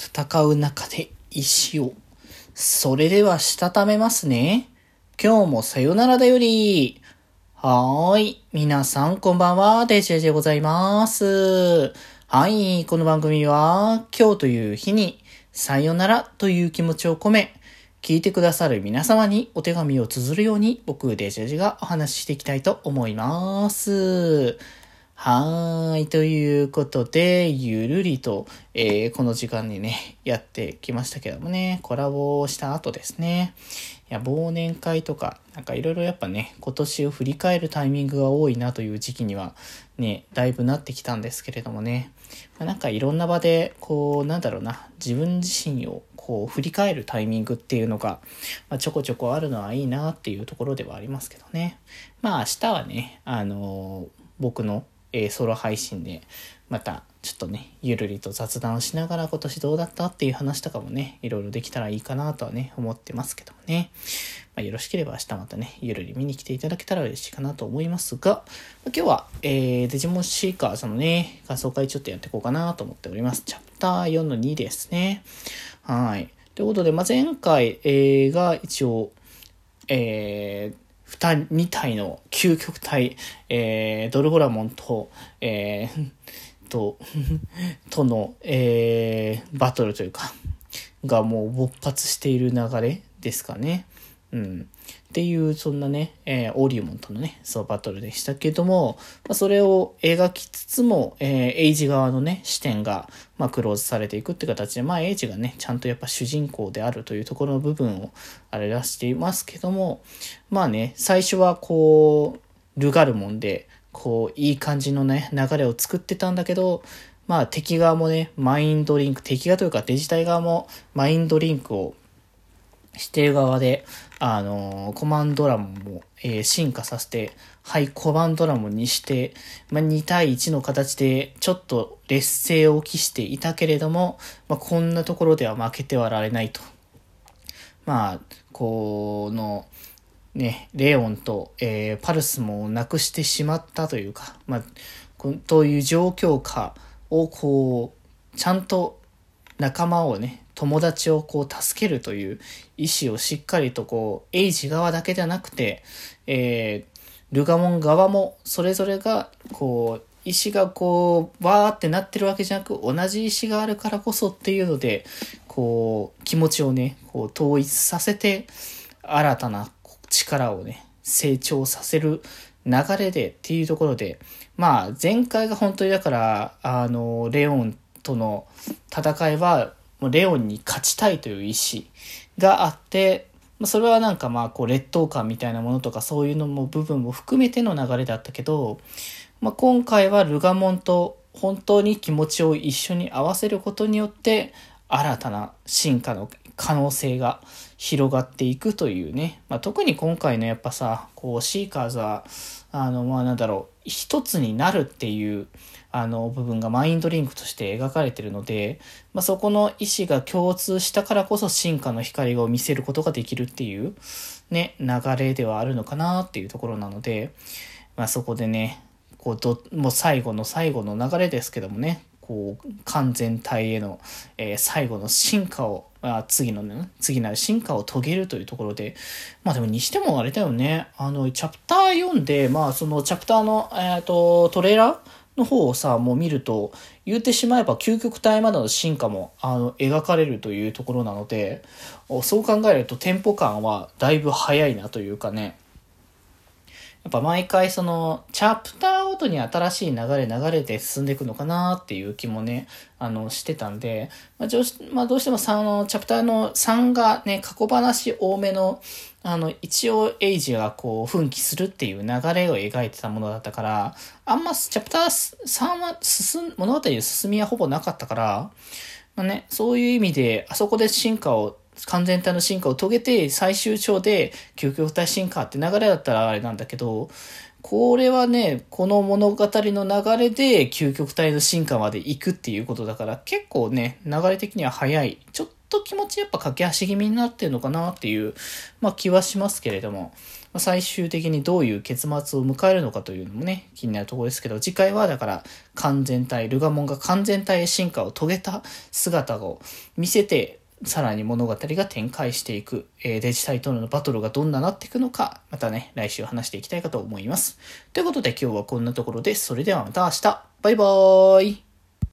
戦う中で石を。それではしたためますね。今日もさよならだより。はーい。皆さんこんばんは。デジェジでございます。はい。この番組は今日という日にさよならという気持ちを込め、聞いてくださる皆様にお手紙を綴るように僕デジェジがお話ししていきたいと思います。はーい。ということで、ゆるりと、えーこの時間にね、やってきましたけどもね、コラボをした後ですね。いや、忘年会とか、なんかいろいろやっぱね、今年を振り返るタイミングが多いなという時期には、ね、だいぶなってきたんですけれどもね。まあなんかいろんな場で、こう、なんだろうな、自分自身をこう振り返るタイミングっていうのが、まあ、ちょこちょこあるのはいいなっていうところではありますけどね。まあ明日はね、あのー僕の、えーソロ配信で、またちょっとね、ゆるりと雑談をしながら今年どうだったっていう話とかもね、いろいろできたらいいかなとはね、思ってますけどもね。まあ、よろしければ明日またね、ゆるり見に来ていただけたら嬉しいかなと思いますが、ま今日は、えー、デジモンシーカーさんのね、感想会ちょっとやっていこうかなと思っております。チャプター4の2ですね。はい。ということで、まあ、前回、えーが一応、えー、二2体の究極体、えー、ドルゴラモンと、えー、と、との、えー、バトルというか、がもう勃発している流れですかね。うん。っていう、そんなね、えーオリオモンとのね、そう、バトルでしたけども、まあ、それを描きつつも、えーエイジ側のね、視点が、まあ、クローズされていくって形で、まあ、エイジがね、ちゃんとやっぱ主人公であるというところの部分を、あれ出していますけども、まあね、最初はこう、ルガルモンで、こう、いい感じのね、流れを作ってたんだけど、まあ敵側もね、マインドリンク、敵側というかデジタル側もマインドリンクをしてる側で、あのーコマンドラムも、えー進化させて、はい、コマンドラムにして、まあ、2対1の形で、ちょっと劣勢を期していたけれども、まあ、こんなところでは負けてはられないと。まあ、この、ね、レオンと、えーパルスもなくしてしまったというか、まあ、という状況下をこう、ちゃんと仲間をね、友達をこう助けるという意思をしっかりとこう、エイジ側だけじゃなくて、えールガモン側もそれぞれがこう、石がこう、わーってなってるわけじゃなく、同じ石があるからこそっていうので、こう、気持ちをね、こう、統一させて、新たな力をね、成長させる流れでっていうところで、まあ、前回が本当にだから、あの、レオンとの戦いは、もうレオンに勝ちたいという意志があって、まあそれはなんかまあ、こう、劣等感みたいなものとか、そういうのも部分も含めての流れだったけど、まあ、今回はルガモンと本当に気持ちを一緒に合わせることによって、新たな進化の可能性が広がっていくというね。まあ、特に今回のやっぱさ、こう、シーカーズは、あの、まあ、なんだろう、一つになるっていう、あの、部分がマインドリンクとして描かれてるので、まあ、そこの意思が共通したからこそ進化の光を見せることができるっていう、ね、流れではあるのかなっていうところなので、まあ、そこでね、こうど、もう最後の最後の流れですけどもね、こう、完全体への、えー最後の進化を、あ次のね、次なる進化を遂げるというところで、まあでもにしてもあれだよね、あの、チャプター4で、まあそのチャプターの、えっ、と、トレーラーの方をさ、もう見ると、言ってしまえば究極体までの進化も、あの、描かれるというところなので、そう考えるとテンポ感はだいぶ早いなというかね、やっぱ毎回その、チャプターごとに新しい流れ流れで進んでいくのかなっていう気もね、あの、してたんで、まあ、どうしまあ、どうしてもさ、あの、チャプターの3がね、過去話多めの、あの、一応エイジがこう、奮起するっていう流れを描いてたものだったから、あんまチャプター3は進ん、物語の進みはほぼなかったから、まあね、そういう意味で、あそこで進化を、完全体の進化を遂げて、最終章で究極体進化って流れだったらあれなんだけど、これはね、この物語の流れで究極体の進化まで行くっていうことだから、結構ね、流れ的には早い。ちょっと気持ちやっぱ駆け足気味になってるのかなっていう、まあ気はしますけれども、まあ、最終的にどういう結末を迎えるのかというのもね、気になるところですけど、次回はだから完全体、ルガモンが完全体へ進化を遂げた姿を見せて、さらに物語が展開していく、えー、デジタルとのバトルがどんななっていくのか、またね、来週話していきたいかと思います。ということで今日はこんなところです。それではまた明日。バイバーイ。